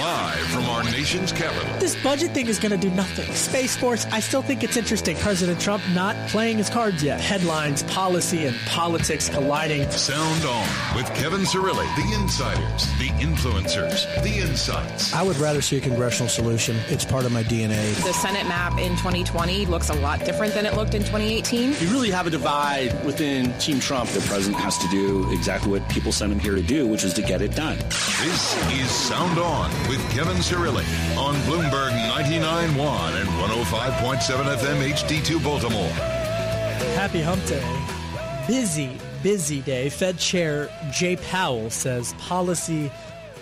Live from our nation's capital. This budget thing is going to do nothing. Space Force, I still think it's interesting. President Trump not playing his cards yet. Headlines, policy, and politics colliding. Sound on with Kevin Cirilli, the insiders, the influencers, the insights. I would rather see a congressional solution. It's part of my DNA. The Senate map in 2020 looks a lot different than it looked in 2018. You really have a divide within Team Trump. The president has to do exactly what people sent him here to do, which is to get it done. This is Sound On with Kevin Cirilli on Bloomberg 99.1 and 105.7 FM HD2 Baltimore. Happy hump day. Busy, busy day. Fed Chair Jay Powell says policy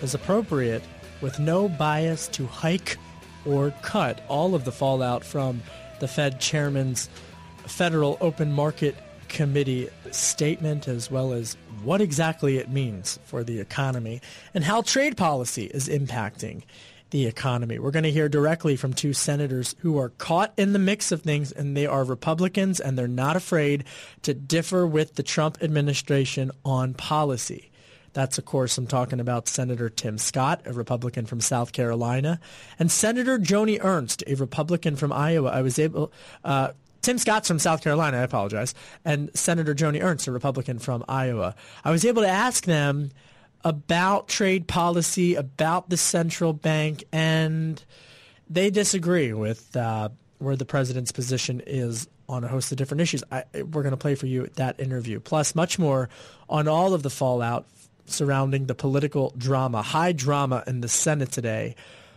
is appropriate with no bias to hike or cut. All of the fallout from the Fed chairman's Federal Open Market Committee statement, as well as what exactly it means for the economy and how trade policy is impacting the economy. We're going to hear directly from two senators who are caught in the mix of things, and they are Republicans, and they're not afraid to differ with the Trump administration on policy. That's, of course, I'm talking about Senator Tim Scott, a Republican from South Carolina, and Senator Joni Ernst, a Republican from Iowa. I was able, uh, Tim Scott's from South Carolina, I apologize, and Senator Joni Ernst, a Republican from Iowa. I was able to ask them about trade policy, about the central bank, and they disagree with uh, where the president's position is on a host of different issues. I, we're going to play for you that interview, plus much more on all of the fallout surrounding the political drama, high drama in the Senate today.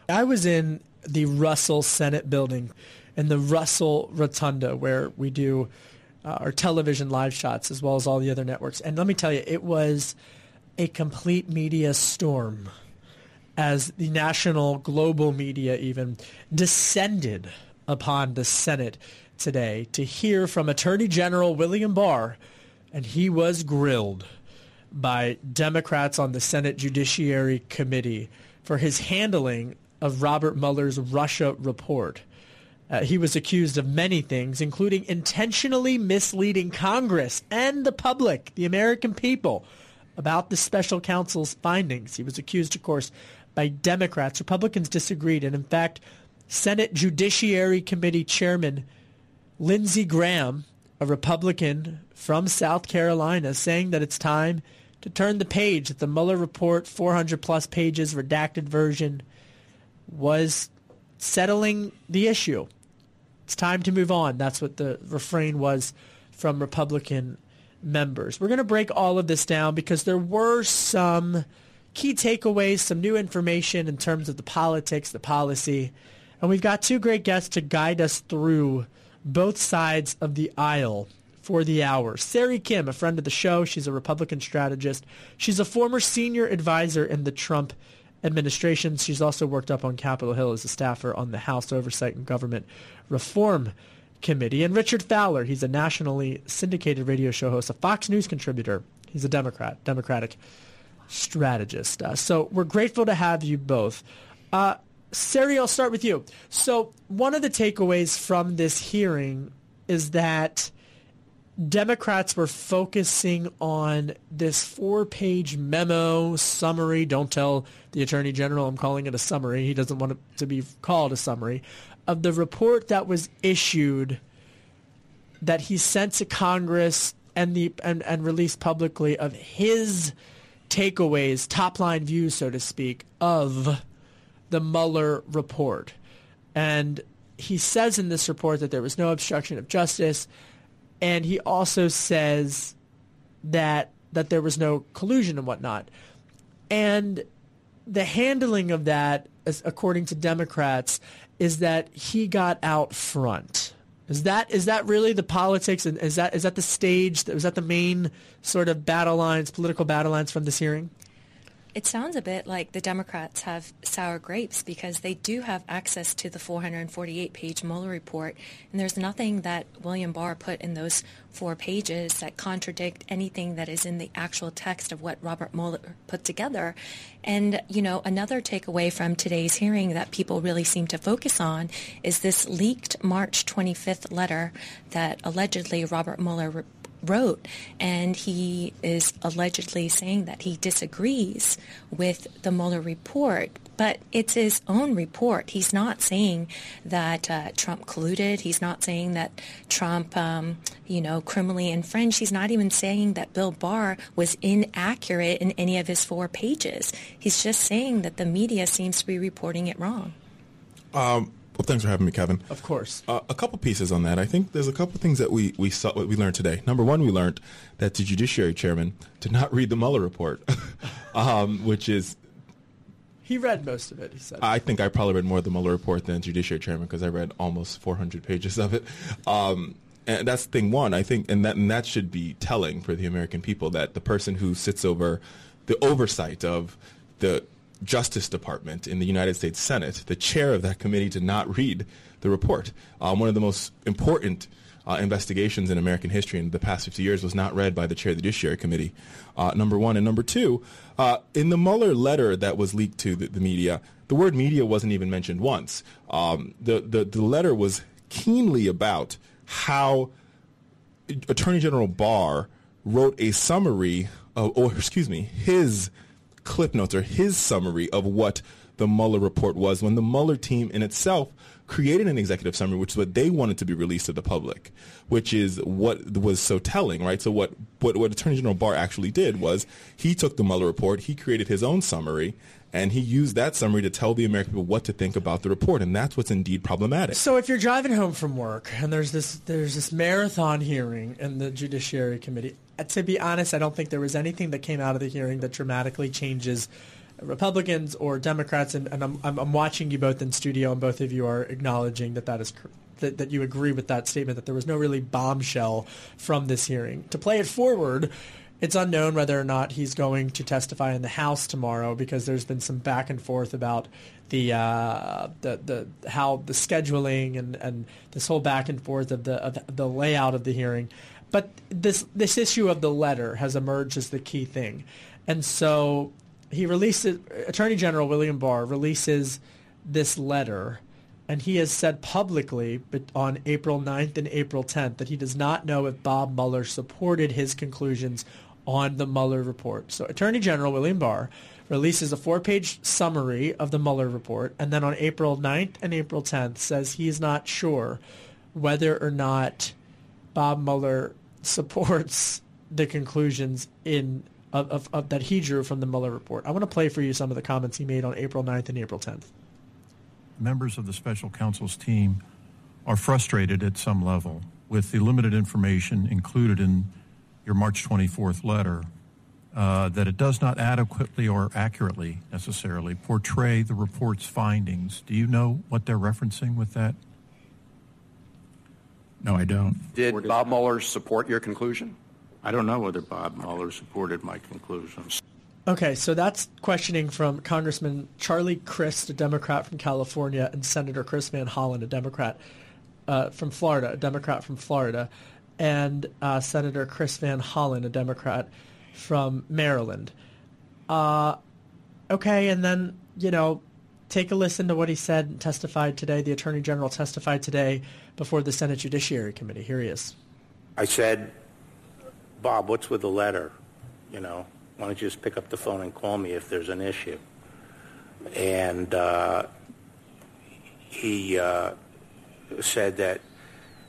I was in the Russell Senate building in the Russell Rotunda where we do uh, our television live shots as well as all the other networks. And let me tell you, it was a complete media storm as the national global media even descended upon the Senate today to hear from Attorney General William Barr, and he was grilled by Democrats on the Senate Judiciary Committee for his handling of Robert Mueller's Russia report. Uh, he was accused of many things, including intentionally misleading Congress and the public, the American people, about the special counsel's findings. He was accused, of course, by Democrats. Republicans disagreed. And in fact, Senate Judiciary Committee Chairman Lindsey Graham, a Republican from South Carolina, saying that it's time to turn the page, that the Mueller report, 400 plus pages, redacted version, was settling the issue. It's time to move on. That's what the refrain was from Republican members. We're going to break all of this down because there were some key takeaways, some new information in terms of the politics, the policy. And we've got two great guests to guide us through both sides of the aisle for the hour. Sari Kim, a friend of the show, she's a Republican strategist. She's a former senior advisor in the Trump administration. She's also worked up on Capitol Hill as a staffer on the House Oversight and Government Reform Committee. And Richard Fowler, he's a nationally syndicated radio show host, a Fox News contributor. He's a Democrat, Democratic strategist. Uh, so we're grateful to have you both. Uh, Sari, I'll start with you. So one of the takeaways from this hearing is that Democrats were focusing on this four-page memo summary. Don't tell the Attorney General I'm calling it a summary. He doesn't want it to be called a summary of the report that was issued that he sent to Congress and the and, and released publicly of his takeaways, top line views, so to speak, of the Mueller report. And he says in this report that there was no obstruction of justice, and he also says that that there was no collusion and whatnot. And the handling of that, according to Democrats, is that he got out front. Is that is that really the politics and is that is that the stage? Was that the main sort of battle lines, political battle lines from this hearing? It sounds a bit like the Democrats have sour grapes because they do have access to the 448-page Mueller report, and there's nothing that William Barr put in those four pages that contradict anything that is in the actual text of what Robert Mueller put together. And, you know, another takeaway from today's hearing that people really seem to focus on is this leaked March 25th letter that allegedly Robert Mueller wrote, and he is allegedly saying that he disagrees with the Mueller report. But it's his own report. He's not saying that uh, Trump colluded. He's not saying that Trump, um, you know, criminally infringed. He's not even saying that Bill Barr was inaccurate in any of his four pages. He's just saying that the media seems to be reporting it wrong. Um, well, thanks for having me, Kevin. Of course. Uh, a couple pieces on that. I think there's a couple things that we we saw what we learned today. Number one, we learned that the Judiciary Chairman did not read the Mueller report, um, which is. He read most of it. He said. I think I probably read more of the Mueller report than Judiciary Chairman because I read almost 400 pages of it. Um, and that's thing one. I think, and that and that should be telling for the American people that the person who sits over the oversight of the Justice Department in the United States Senate, the chair of that committee did not read the report. Um, one of the most important uh, investigations in American history in the past 50 years was not read by the chair of the Judiciary Committee, uh, number one. And number two, uh, in the Mueller letter that was leaked to the, the media, the word media wasn't even mentioned once. Um, the, the, the letter was keenly about how Attorney General Barr wrote a summary, of, or excuse me, his clip notes or his summary of what the Mueller report was when the Mueller team in itself created an executive summary, which is what they wanted to be released to the public, which is what was so telling, right? So what, what, what Attorney General Barr actually did was he took the Mueller report, he created his own summary, and he used that summary to tell the American people what to think about the report, and that's what's indeed problematic. So if you're driving home from work and there's this there's this marathon hearing in the Judiciary Committee, uh, to be honest, I don't think there was anything that came out of the hearing that dramatically changes Republicans or Democrats, and, and I'm, I'm, watching you both in studio, and both of you are acknowledging that that is that, that you agree with that statement that there was no really bombshell from this hearing. To play it forward, it's unknown whether or not he's going to testify in the House tomorrow because there's been some back and forth about the uh, the the how the scheduling and, and this whole back and forth of the of the layout of the hearing. But this this issue of the letter has emerged as the key thing, and so he releases Attorney General William Barr releases this letter and he has said publicly on April 9th and April 10th that he does not know if Bob Mueller supported his conclusions on the Mueller report. So Attorney General William Barr releases a four-page summary of the Mueller report and then on April 9th and April 10th says he is not sure whether or not Bob Mueller supports the conclusions in of, of, of, that he drew from the Mueller report. I want to play for you some of the comments he made on April 9th and April 10th. Members of the special counsel's team are frustrated at some level with the limited information included in your March 24th letter uh, that it does not adequately or accurately necessarily portray the report's findings. Do you know what they're referencing with that? No, I don't. Did Bob Mueller support your conclusion? I don't know whether Bob Mueller supported my conclusions. Okay, so that's questioning from Congressman Charlie Crist, a Democrat from California, and Senator Chris Van Hollen, a Democrat uh, from Florida, a Democrat from Florida, and uh, Senator Chris Van Hollen, a Democrat from Maryland. Uh, okay, and then, you know, take a listen to what he said and testified today. The Attorney General testified today before the Senate Judiciary Committee. Here he is. I said Bob, what's with the letter? You know, why don't you just pick up the phone and call me if there's an issue? And uh, he uh, said that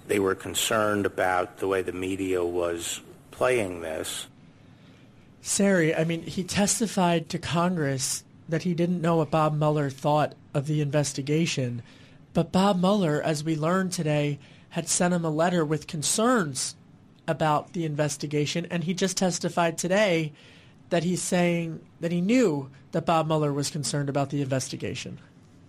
they were concerned about the way the media was playing this. Sari, I mean, he testified to Congress that he didn't know what Bob Mueller thought of the investigation. But Bob Mueller, as we learned today, had sent him a letter with concerns about the investigation, and he just testified today that he's saying that he knew that Bob Mueller was concerned about the investigation.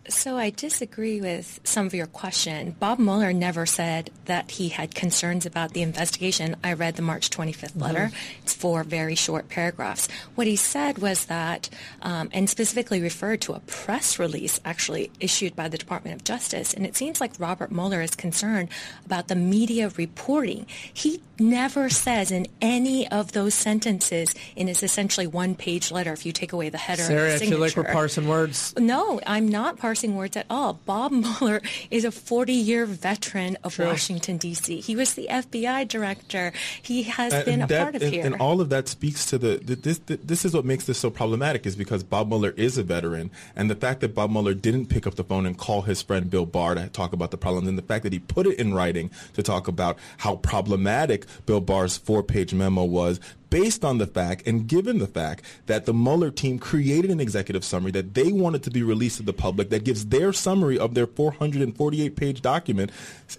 So I disagree with some of your question. Bob Mueller never said that he had concerns about the investigation. I read the March 25th letter. Mm-hmm. It's four very short paragraphs. What he said was that, um, and specifically referred to a press release actually issued by the Department of Justice, and it seems like Robert Mueller is concerned about the media reporting. He never says in any of those sentences in his essentially one-page letter, if you take away the header Sarah, and the signature. I feel like we're parsing words. No, I'm not parsing parsing words at all. Bob Mueller is a 40-year veteran of True. Washington, D.C. He was the FBI director. He has and been a that, part of and, here. And all of that speaks to the, this, the, this is what makes this so problematic is because Bob Mueller is a veteran. And the fact that Bob Mueller didn't pick up the phone and call his friend Bill Barr to talk about the problems and the fact that he put it in writing to talk about how problematic Bill Barr's four-page memo was, based on the fact and given the fact that the Mueller team created an executive summary that they wanted to be released to the public that gives their summary of their 448 page document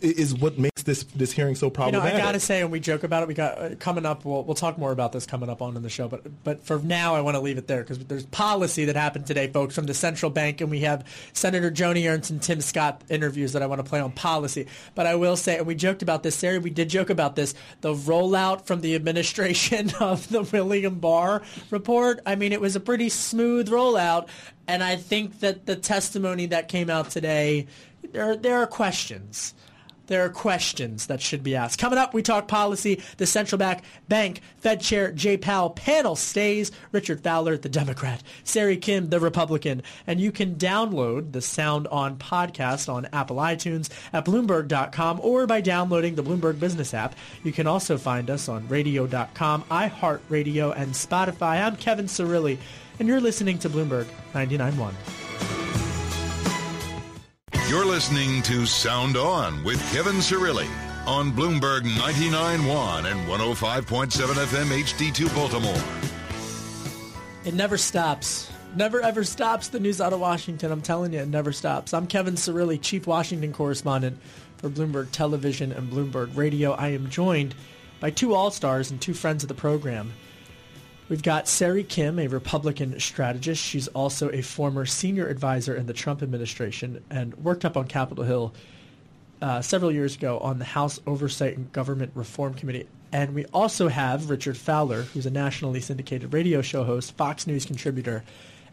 is what makes this this hearing so problematic. You know, I gotta say, and we joke about it. We got uh, coming up. We'll, we'll talk more about this coming up on in the show. But but for now, I want to leave it there because there's policy that happened today, folks, from the central bank, and we have Senator Joni Ernst and Tim Scott interviews that I want to play on policy. But I will say, and we joked about this, Sarah. We did joke about this. The rollout from the administration of the William Barr report. I mean, it was a pretty smooth rollout, and I think that the testimony that came out today, there there are questions. There are questions that should be asked. Coming up, we talk policy. The central bank, bank Fed Chair Jay Powell panel stays. Richard Fowler, the Democrat. Sari Kim, the Republican. And you can download the Sound On podcast on Apple iTunes at Bloomberg.com or by downloading the Bloomberg Business app. You can also find us on Radio.com, iHeartRadio, and Spotify. I'm Kevin Cirilli, and you're listening to Bloomberg 99.1. You're listening to Sound On with Kevin Cirilli on Bloomberg 99.1 and 105.7 FM HD2 Baltimore. It never stops. Never ever stops the news out of Washington. I'm telling you, it never stops. I'm Kevin Cirilli, Chief Washington Correspondent for Bloomberg Television and Bloomberg Radio. I am joined by two All-Stars and two friends of the program. We've got Sari Kim, a Republican strategist. She's also a former senior advisor in the Trump administration and worked up on Capitol Hill uh, several years ago on the House Oversight and Government Reform Committee. And we also have Richard Fowler, who's a nationally syndicated radio show host, Fox News contributor,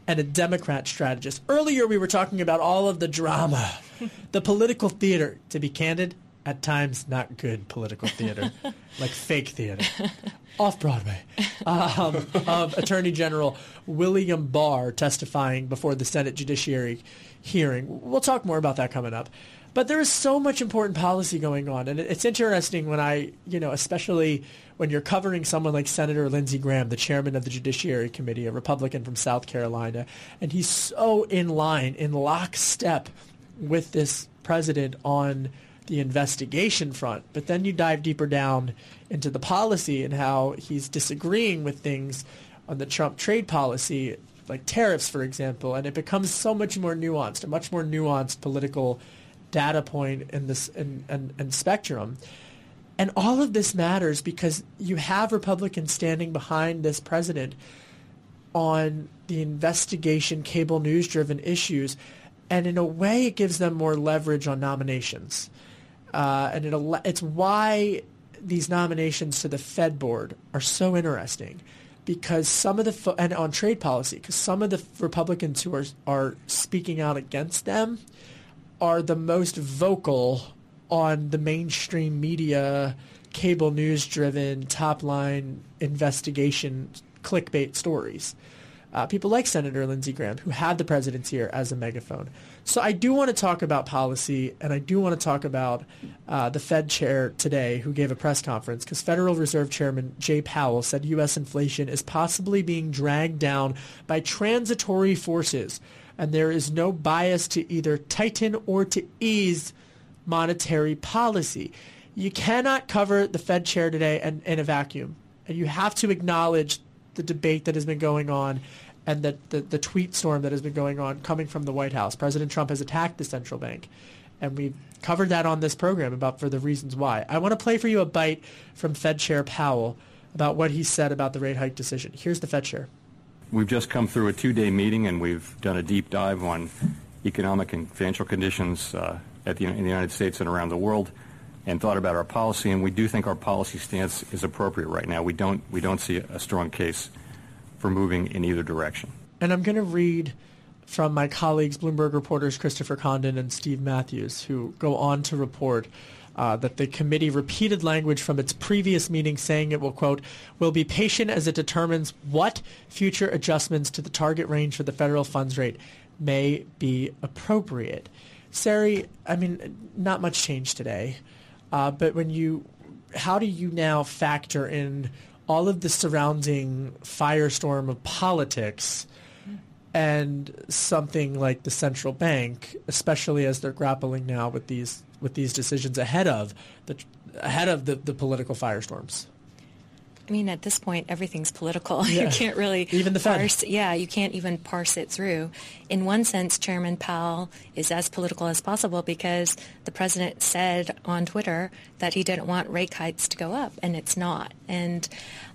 and a Democrat strategist. Earlier, we were talking about all of the drama, the political theater. To be candid, at times not good political theater, like fake theater off Broadway, um, of Attorney General William Barr testifying before the Senate Judiciary hearing. We'll talk more about that coming up. But there is so much important policy going on, and it's interesting when I, you know, especially when you're covering someone like Senator Lindsey Graham, the chairman of the Judiciary Committee, a Republican from South Carolina, and he's so in line, in lockstep with this president on the investigation front. But then you dive deeper down into the policy and how he's disagreeing with things on the Trump trade policy, like tariffs, for example, and it becomes so much more nuanced, a much more nuanced political data point in this and and, and spectrum. And all of this matters because you have Republicans standing behind this president on the investigation, cable news driven issues. And in a way, it gives them more leverage on nominations. Uh, and it, it's why these nominations to the Fed board are so interesting because some of the and on trade policy because some of the Republicans who are are speaking out against them are the most vocal on the mainstream media cable news driven top line investigation clickbait stories. Uh, people like Senator Lindsey Graham, who had the presidency here as a megaphone. So I do want to talk about policy, and I do want to talk about uh, the Fed chair today, who gave a press conference, because Federal Reserve Chairman Jay Powell said U.S. inflation is possibly being dragged down by transitory forces, and there is no bias to either tighten or to ease monetary policy. You cannot cover the Fed chair today in, in a vacuum, and you have to acknowledge the debate that has been going on and the, the, the tweet storm that has been going on coming from the White House. President Trump has attacked the central bank. And we've covered that on this program about for the reasons why. I want to play for you a bite from Fed Chair Powell about what he said about the rate hike decision. Here's the Fed Chair. We've just come through a two-day meeting and we've done a deep dive on economic and financial conditions uh, at the, in the United States and around the world and thought about our policy, and we do think our policy stance is appropriate right now. We don't, we don't see a strong case for moving in either direction. And I'm going to read from my colleagues, Bloomberg reporters Christopher Condon and Steve Matthews, who go on to report uh, that the committee repeated language from its previous meeting saying it will, quote, will be patient as it determines what future adjustments to the target range for the federal funds rate may be appropriate. Sari, I mean, not much change today. Uh, but when you, how do you now factor in all of the surrounding firestorm of politics and something like the central bank, especially as they're grappling now with these with these decisions ahead of the ahead of the, the political firestorms? I mean, at this point, everything's political. Yeah. You can't really even the Fed. parse. Yeah, you can't even parse it through. In one sense, Chairman Powell is as political as possible because the president said on Twitter that he didn't want rate hikes to go up, and it's not. And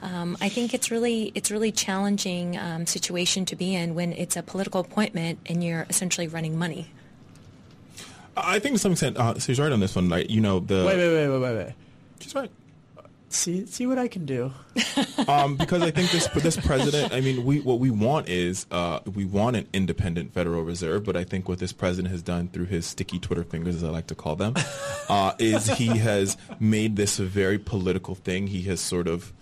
um, I think it's really it's really challenging um, situation to be in when it's a political appointment and you're essentially running money. I think to some extent, uh, so he's right on this one. Like you know the Wait, wait, wait, wait, wait, wait. She's right. See, see what I can do. um, because I think this this president. I mean, we what we want is uh, we want an independent Federal Reserve. But I think what this president has done through his sticky Twitter fingers, as I like to call them, uh, is he has made this a very political thing. He has sort of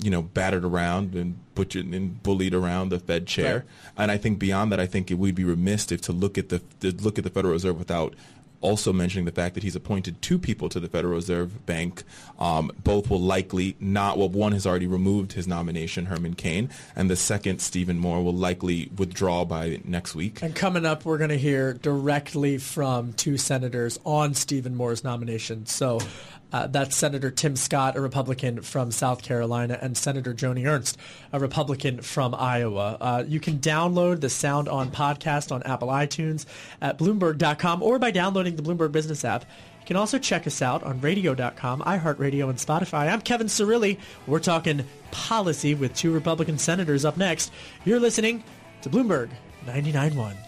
you know, battered around and butchered and bullied around the Fed chair. Right. And I think beyond that, I think it would be remiss if to look at the to look at the Federal Reserve without also mentioning the fact that he's appointed two people to the Federal Reserve Bank. Um, both will likely not. Well, one has already removed his nomination, Herman Cain, and the second, Stephen Moore, will likely withdraw by next week. And coming up, we're going to hear directly from two senators on Stephen Moore's nomination. So uh, that's Senator Tim Scott, a Republican from South Carolina, and Senator Joni Ernst, a Republican from Iowa. Uh, you can download the Sound On podcast on Apple iTunes at Bloomberg.com or by downloading the Bloomberg Business app. You can also check us out on radio.com, iHeartRadio, and Spotify. I'm Kevin Cirilli. We're talking policy with two Republican senators up next. You're listening to Bloomberg 99.1.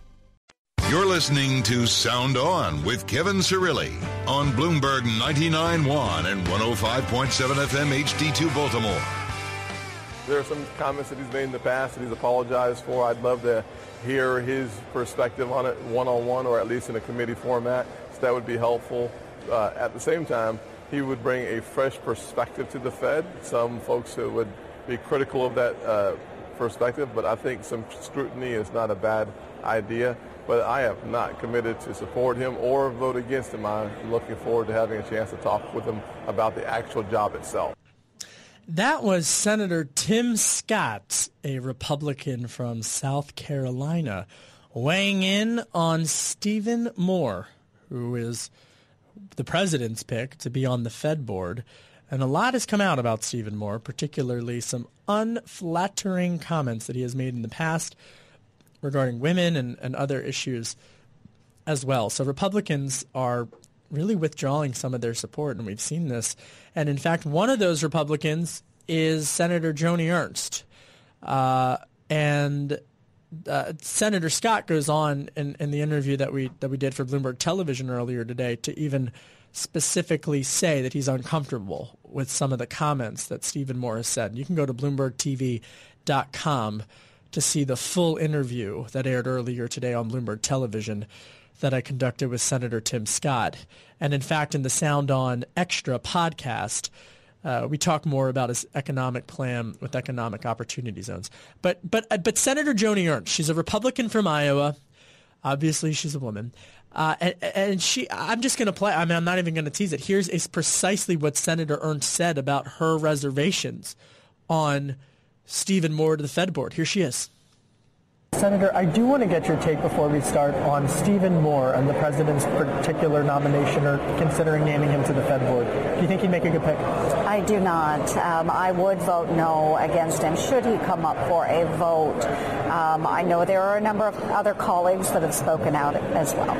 You're listening to Sound On with Kevin Cirilli on Bloomberg 99.1 and 105.7 FM HD2 Baltimore. There are some comments that he's made in the past that he's apologized for. I'd love to hear his perspective on it one-on-one or at least in a committee format. So that would be helpful. Uh, at the same time, he would bring a fresh perspective to the Fed. Some folks who would be critical of that uh, perspective, but I think some scrutiny is not a bad idea but I have not committed to support him or vote against him. I'm looking forward to having a chance to talk with him about the actual job itself. That was Senator Tim Scott, a Republican from South Carolina, weighing in on Stephen Moore, who is the president's pick to be on the Fed board. And a lot has come out about Stephen Moore, particularly some unflattering comments that he has made in the past regarding women and, and other issues as well. So Republicans are really withdrawing some of their support, and we've seen this. And in fact, one of those Republicans is Senator Joni Ernst. Uh, and uh, Senator Scott goes on in, in the interview that we that we did for Bloomberg Television earlier today to even specifically say that he's uncomfortable with some of the comments that Stephen Moore has said. You can go to BloombergTV.com to see the full interview that aired earlier today on Bloomberg Television that I conducted with Senator Tim Scott. And in fact, in the Sound On Extra podcast, uh, we talk more about his economic plan with economic opportunity zones. But but uh, but Senator Joni Ernst, she's a Republican from Iowa. Obviously, she's a woman. Uh, and, and, she, I'm just going to play. I mean, I'm not even going to tease it. Here's is precisely what Senator Ernst said about her reservations on Stephen Moore to the Fed board. Here she is. Senator, I do want to get your take before we start on Stephen Moore and the president's particular nomination or considering naming him to the Fed board. Do you think he'd make a good pick? I do not. Um, I would vote no against him should he come up for a vote. Um, I know there are a number of other colleagues that have spoken out as well.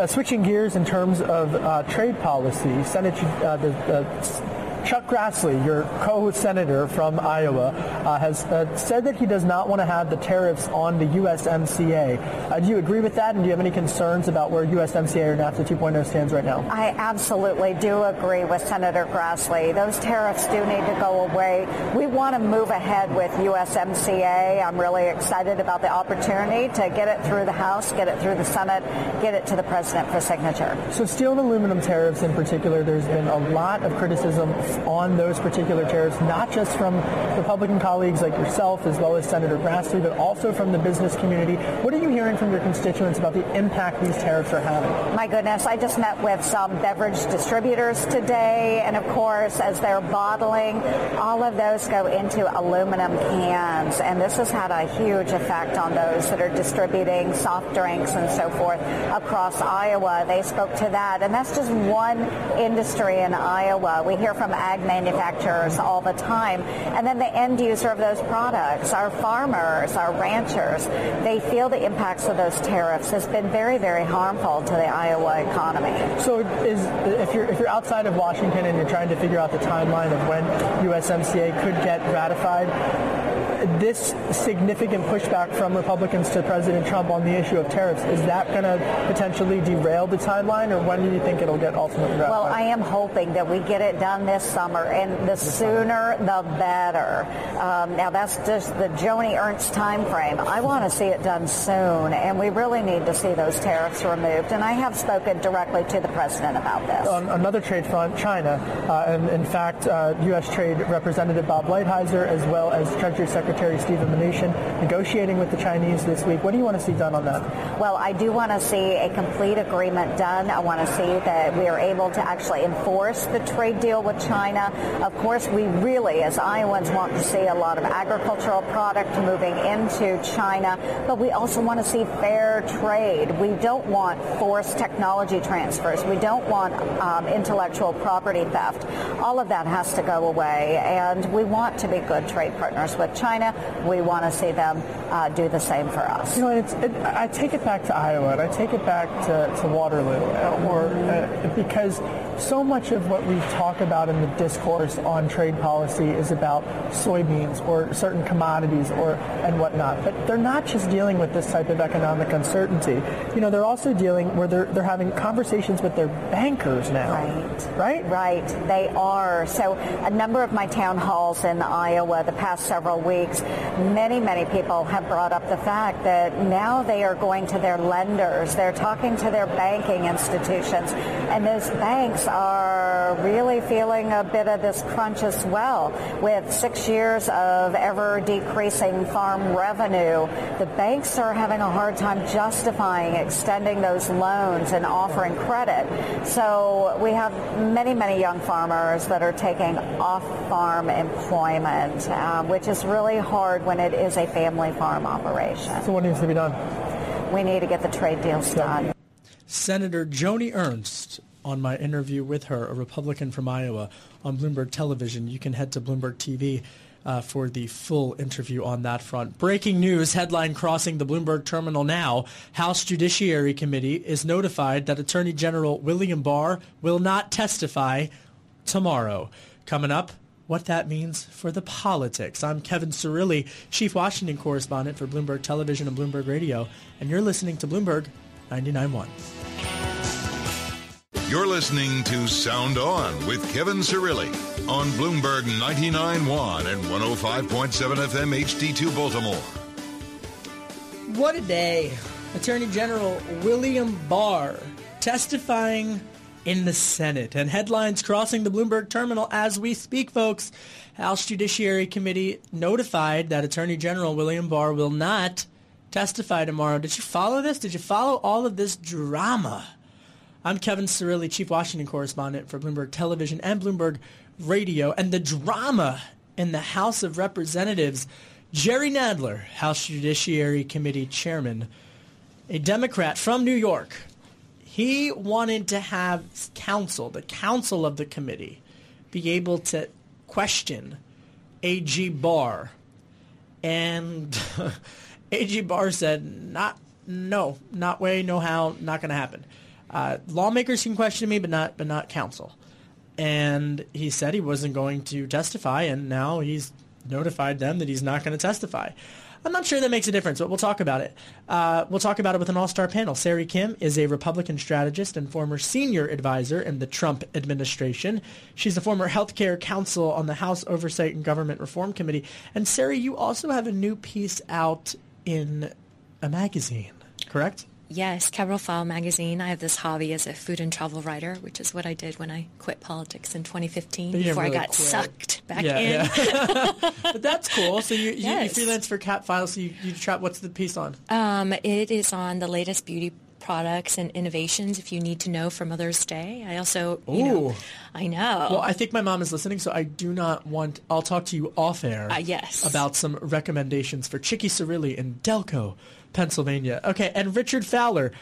Uh, switching gears in terms of uh, trade policy, Senate, uh, the, the Chuck Grassley, your co-senator from Iowa, uh, has uh, said that he does not want to have the tariffs on the USMCA. Uh, do you agree with that, and do you have any concerns about where USMCA or NAFTA 2.0 stands right now? I absolutely do agree with Senator Grassley. Those tariffs do need to go away. We want to move ahead with USMCA. I'm really excited about the opportunity to get it through the House, get it through the Senate, get it to the President for signature. So steel and aluminum tariffs in particular, there's been a lot of criticism on those particular tariffs, not just from Republican colleagues like yourself as well as Senator Grassley, but also from the business community. What are you hearing from your constituents about the impact these tariffs are having? My goodness, I just met with some beverage distributors today, and of course, as they're bottling, all of those go into aluminum cans, and this has had a huge effect on those that are distributing soft drinks and so forth across Iowa. They spoke to that, and that's just one industry in Iowa. We hear from ag manufacturers all the time. And then the end user of those products, our farmers, our ranchers, they feel the impacts of those tariffs has been very, very harmful to the Iowa economy. So is, if you're if you're outside of Washington and you're trying to figure out the timeline of when USMCA could get ratified, this significant pushback from Republicans to President Trump on the issue of tariffs, is that going to potentially derail the timeline, or when do you think it'll get ultimately ratified? Well, I am hoping that we get it done this summer, and the sooner the better. Um, now, that's just the Joni Ernst time frame. I want to see it done soon, and we really need to see those tariffs removed. And I have spoken directly to the president about this. On another trade front, China, uh, and in fact, uh, U.S. Trade Representative Bob Lighthizer, as well as Treasury Secretary Stephen Mnuchin, negotiating with the Chinese this week. What do you want to see done on that? Well, I do want to see a complete agreement done. I want to see that we are able to actually enforce the trade deal with China. Of course, we really, as Iowans, want to see a lot of agricultural product moving into China, but we also want to see fair trade. We don't want forced technology transfers. We don't want um, intellectual property theft. All of that has to go away, and we want to be good trade partners with China. We want to see them uh, do the same for us. You know, it, I take it back to Iowa, and I take it back to, to Waterloo, uh, or uh, because so much of what we talk about in the discourse on trade policy is about soybeans or certain commodities or and whatnot. But they're not just dealing with this type of economic uncertainty. You know, they're also dealing where they're they're having conversations with their bankers now. Right. Right? Right. They are. So a number of my town halls in Iowa the past several weeks, many, many people have brought up the fact that now they are going to their lenders. They're talking to their banking institutions. And those banks are really feeling a bit of this crunch as well. With six years of ever decreasing farm revenue, the banks are having a hard time justifying extending those loans and offering credit. So we have many, many young farmers that are taking off-farm employment, uh, which is really hard when it is a family farm operation. So what needs to be done? We need to get the trade deals done. Senator Joni Ernst on my interview with her, a Republican from Iowa, on Bloomberg Television. You can head to Bloomberg TV uh, for the full interview on that front. Breaking news headline crossing the Bloomberg terminal now. House Judiciary Committee is notified that Attorney General William Barr will not testify tomorrow. Coming up, what that means for the politics. I'm Kevin Cirilli, Chief Washington Correspondent for Bloomberg Television and Bloomberg Radio, and you're listening to Bloomberg 99.1. You're listening to Sound On with Kevin Cirilli on Bloomberg 99.1 and 105.7 FM HD2 Baltimore. What a day. Attorney General William Barr testifying in the Senate. And headlines crossing the Bloomberg terminal as we speak, folks. House Judiciary Committee notified that Attorney General William Barr will not testify tomorrow. Did you follow this? Did you follow all of this drama? I'm Kevin Cirilli, Chief Washington Correspondent for Bloomberg Television and Bloomberg Radio. And the drama in the House of Representatives Jerry Nadler, House Judiciary Committee Chairman, a Democrat from New York, he wanted to have counsel, the counsel of the committee, be able to question AG Barr. And AG Barr said, not, no, not way, no how, not going to happen. Uh, lawmakers can question me, but not, but not counsel. And he said he wasn't going to testify, and now he's notified them that he's not going to testify. I'm not sure that makes a difference, but we'll talk about it. Uh, we'll talk about it with an all-star panel. Sari Kim is a Republican strategist and former senior advisor in the Trump administration. She's a former healthcare counsel on the House Oversight and Government Reform Committee. And Sari, you also have a new piece out in a magazine, correct? Yes, Capitol File magazine. I have this hobby as a food and travel writer, which is what I did when I quit politics in 2015 before really I got quit. sucked back yeah, in. Yeah. but that's cool. So you, you, Yes. you freelance for Cap File. So you, you trap. What's the piece on? Um, it is on the latest beauty products and innovations. If you need to know for Mother's Day, I also, you know, Ooh. I know. Well, I think my mom is listening, so I do not want. I'll talk to you off air. Uh, yes. About some recommendations for Chicky Cirilli in Delco, Pennsylvania. Okay, and Richard Fowler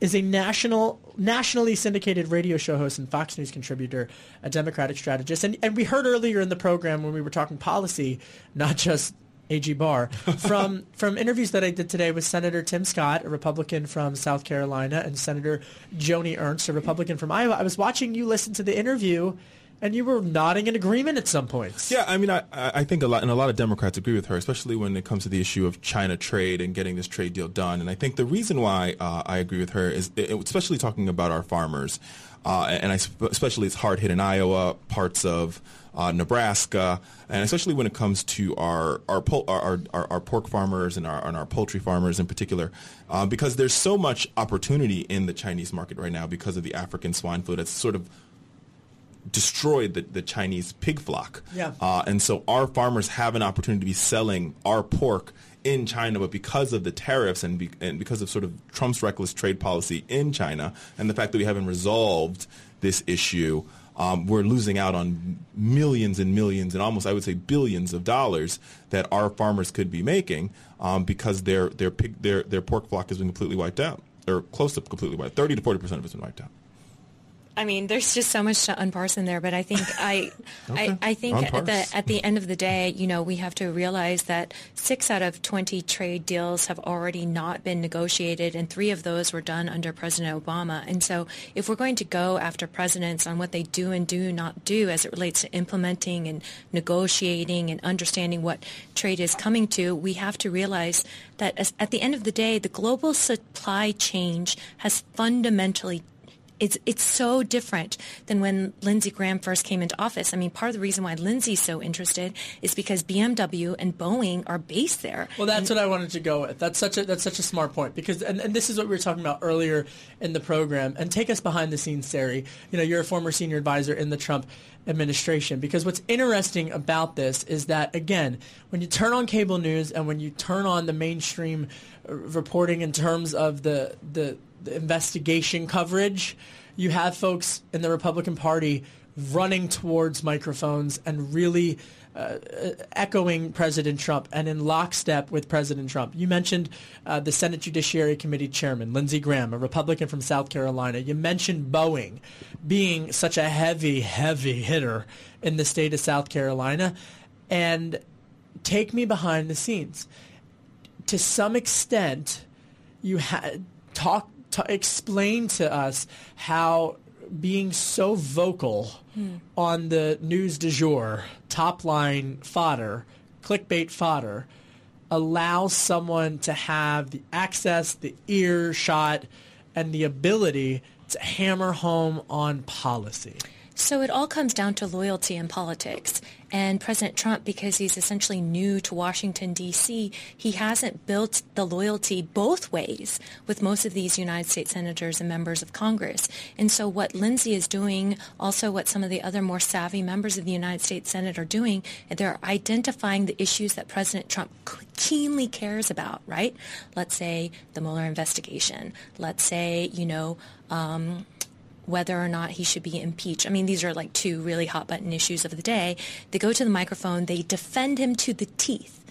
is a national, nationally syndicated radio show host and Fox News contributor, a Democratic strategist, and and we heard earlier in the program when we were talking policy, not just. AG Barr from from interviews that I did today with Senator Tim Scott, a Republican from South Carolina, and Senator Joni Ernst, a Republican from Iowa. I was watching you listen to the interview, and you were nodding in agreement at some points. Yeah, I mean, I, I think a lot, and a lot of Democrats agree with her, especially when it comes to the issue of China trade and getting this trade deal done. And I think the reason why uh, I agree with her is, especially talking about our farmers, uh, and I, especially it's hard hit in Iowa, parts of uh, Nebraska, and especially when it comes to our our pol- our, our, our pork farmers and our, and our poultry farmers in particular, uh, because there's so much opportunity in the Chinese market right now because of the African swine flu that's sort of destroyed the, the Chinese pig flock. Yeah. Uh, and so our farmers have an opportunity to be selling our pork in China, but because of the tariffs and, be, and because of sort of Trump's reckless trade policy in China and the fact that we haven't resolved this issue, um, we're losing out on millions and millions and almost, I would say, billions of dollars that our farmers could be making um, because their their pig their their pork flock has been completely wiped out or close to completely wiped. Thirty to forty percent of it's been wiped out. I mean, there's just so much to unparse in there, but I think I, Okay. I, I think at the at the end of the day, you know, we have to realize that six out of 20 trade deals have already not been negotiated, and three of those were done under President Obama. And so, if we're going to go after presidents on what they do and do not do as it relates to implementing and negotiating and understanding what trade is coming to, we have to realize that as, at the end of the day, the global supply change has fundamentally it's it's so different than when Lindsey Graham first came into office. I mean, part of the reason why Lindsey's so interested is because BMW and Boeing are based there. Well, that's what I wanted to go with. That's such a that's such a smart point because and, and this is what we were talking about earlier in the program. And take us behind the scenes, Sari. You know, you're a former senior advisor in the Trump administration because what's interesting about this is that again, when you turn on cable news and when you turn on the mainstream reporting in terms of the the, the investigation coverage, you have folks in the Republican Party running towards microphones and really uh, uh, echoing President Trump and in lockstep with President Trump. You mentioned uh, the Senate Judiciary Committee Chairman, Lindsey Graham, a Republican from South Carolina. You mentioned Boeing being such a heavy, heavy hitter in the state of South Carolina. And take me behind the scenes. To some extent, you had talk, ta explain to us how being so vocal Hmm. on the news du jour, top line fodder, clickbait fodder, allows someone to have the access, the earshot, and the ability to hammer home on policy. So it all comes down to loyalty in politics. And President Trump, because he's essentially new to Washington, D.C., he hasn't built the loyalty both ways with most of these United States senators and members of Congress. And so what Lindsey is doing, also what some of the other more savvy members of the United States Senate are doing, they're identifying the issues that President Trump keenly cares about, right? Let's say the Mueller investigation. Let's say, you know, um, whether or not he should be impeached. I mean, these are like two really hot button issues of the day. They go to the microphone, they defend him to the teeth.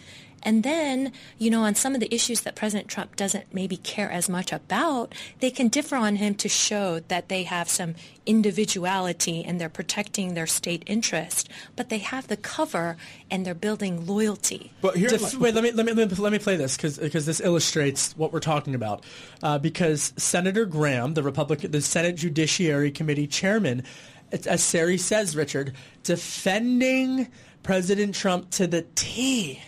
And then, you know, on some of the issues that President Trump doesn't maybe care as much about, they can differ on him to show that they have some individuality and they're protecting their state interest, but they have the cover and they're building loyalty. But here, Def- wait, let me, let me let me play this because because this illustrates what we're talking about. Uh, because Senator Graham, the Republican, the Senate Judiciary Committee chairman, as Sari says, Richard, defending President Trump to the T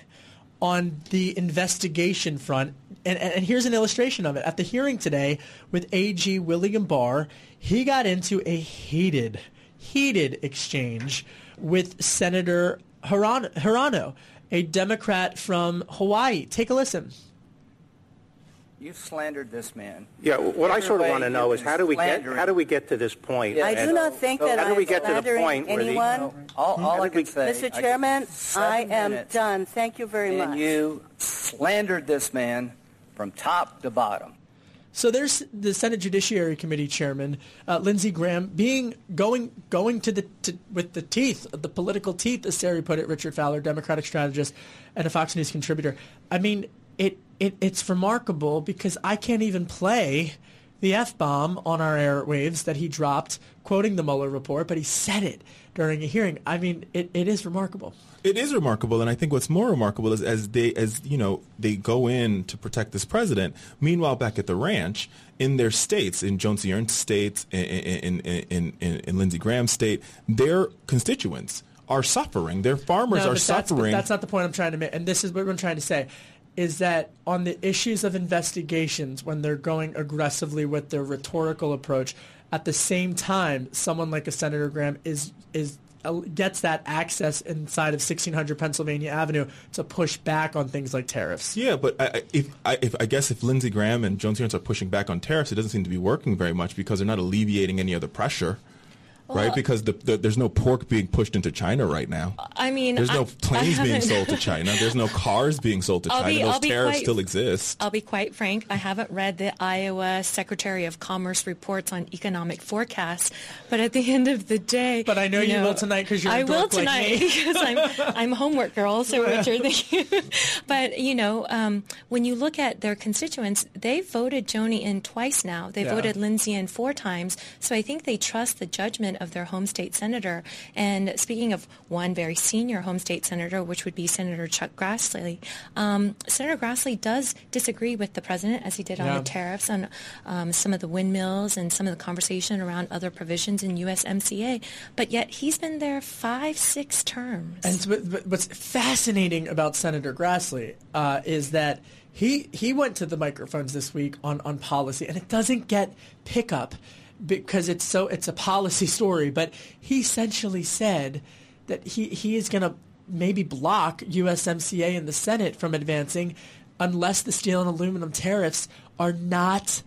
on the investigation front. And, and, here's an illustration of it. At the hearing today with AG William Barr, he got into a heated, heated exchange with Senator Hirono, a Democrat from Hawaii. Take a listen. You've slandered this man. Yeah, what I sort of want to know is how do we get how do we get to this point? I do not think that how do we get to the point anyone. The, all, all I can say, Mr. Chairman, I, I am done. Thank you very and much. you slandered this man from top to bottom. So there's the Senate Judiciary Committee Chairman uh, Lindsey Graham being going going to the to, with the teeth, the political teeth, as Sari put it. Richard Fowler, Democratic strategist and a Fox News contributor. I mean, it, it it's remarkable because I can't even play the F bomb on our airwaves that he dropped quoting the Mueller report, but he said it during a hearing. I mean, it, it is remarkable. It is remarkable, and I think what's more remarkable is as they, as you know, they go in to protect this president. Meanwhile, back at the ranch, in their states, in Joni Ernst state, in in, in, in, in Lindsey Graham's state, their constituents are suffering. Their farmers no, are that's, suffering. that's not the point I'm trying to make, and this is what I'm trying to say is that on the issues of investigations, when they're going aggressively with their rhetorical approach, at the same time, someone like a Senator Graham is is uh, gets that access inside of 1600 Pennsylvania Avenue to push back on things like tariffs. Yeah, but I, if, I, if I guess if Lindsey Graham and Joni Ernst are pushing back on tariffs, it doesn't seem to be working very much because they're not alleviating any other pressure right? Because the, the, there's no pork being pushed into China right now. I mean, there's no I, planes I being sold to China. There's no cars being sold to I'll China. Be, Those tariffs quite, still exist. I'll be quite frank. I haven't read the Iowa Secretary of Commerce reports on economic forecasts, but at the end of the day, but I know you, know, will tonight because you're. I will tonight like because I'm I'm homework girl. So Richard, thank you. But you know, um, when you look at their constituents, they voted Joni in twice now. They Yeah. voted Lindsey in four times. So I think they trust the judgment of their home state senator. And speaking of one very senior home state senator, which would be Senator Chuck Grassley, um, Senator Grassley does disagree with the president, as he did on the tariffs, on um, some of the windmills and some of the conversation around other provisions in USMCA. But yet he's been there five, six terms. And but what's fascinating about Senator Grassley uh, is that he he went to the microphones this week on, on policy, and it doesn't get pickup because it's so it's a policy story. But he essentially said that he he is going to maybe block USMCA in the Senate from advancing unless the steel and aluminum tariffs are not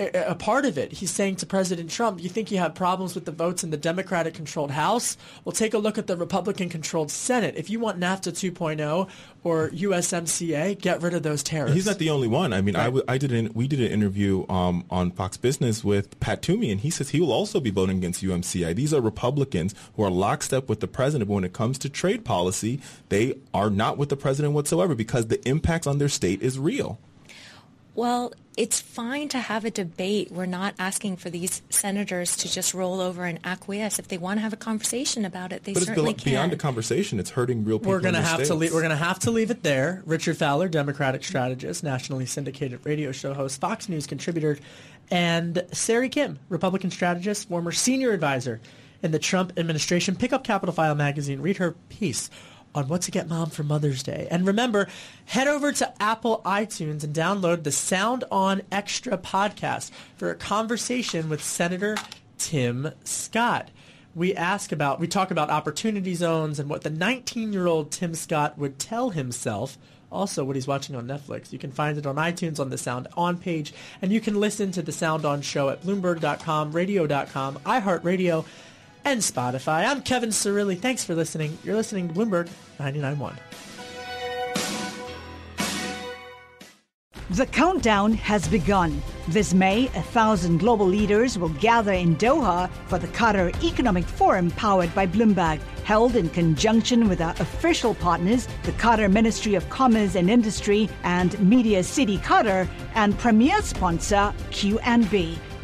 a, part of it. He's saying to President Trump, you think you have problems with the votes in the Democratic-controlled House? Well, take a look at the Republican-controlled Senate. If you want NAFTA 2.0 or USMCA, get rid of those tariffs. He's not the only one. I mean, I, w- I did an, we did an interview um, on Fox Business with Pat Toomey, and he says he will also be voting against USMCA. These are Republicans who are lockstep with the president, but when it comes to trade policy, they are not with the president whatsoever because the impacts on their state is real. Well, it's fine to have a debate. We're not asking for these senators to just roll over and acquiesce. If they want to have a conversation about it, they but it's certainly belo- can. beyond a conversation. It's hurting real people. We're gonna in their have to leave. We're gonna have to leave it there. Richard Fowler, Democratic strategist, nationally syndicated radio show host, Fox News contributor, and Sari Kim, Republican strategist, former senior advisor in the Trump administration. Pick up Capitol File magazine. Read her piece on what to get mom for Mother's Day. And remember, head over to Apple iTunes and download the Sound On Extra podcast for a conversation with Senator Tim Scott. We ask about, we talk about opportunity zones and what the 19-year-old Tim Scott would tell himself. Also, what he's watching on Netflix. You can find it on iTunes on the Sound On page, and you can listen to the Sound On show at Bloomberg.com, Radio.com, iHeartRadio, and Spotify. I'm Kevin Cirilli. Thanks for listening. You're listening to Bloomberg 99.1. The countdown has begun. This May, a thousand global leaders will gather in Doha for the Qatar Economic Forum powered by Bloomberg, held in conjunction with our official partners, the Qatar Ministry of Commerce and Industry and Media City Qatar, and premier sponsor QNB.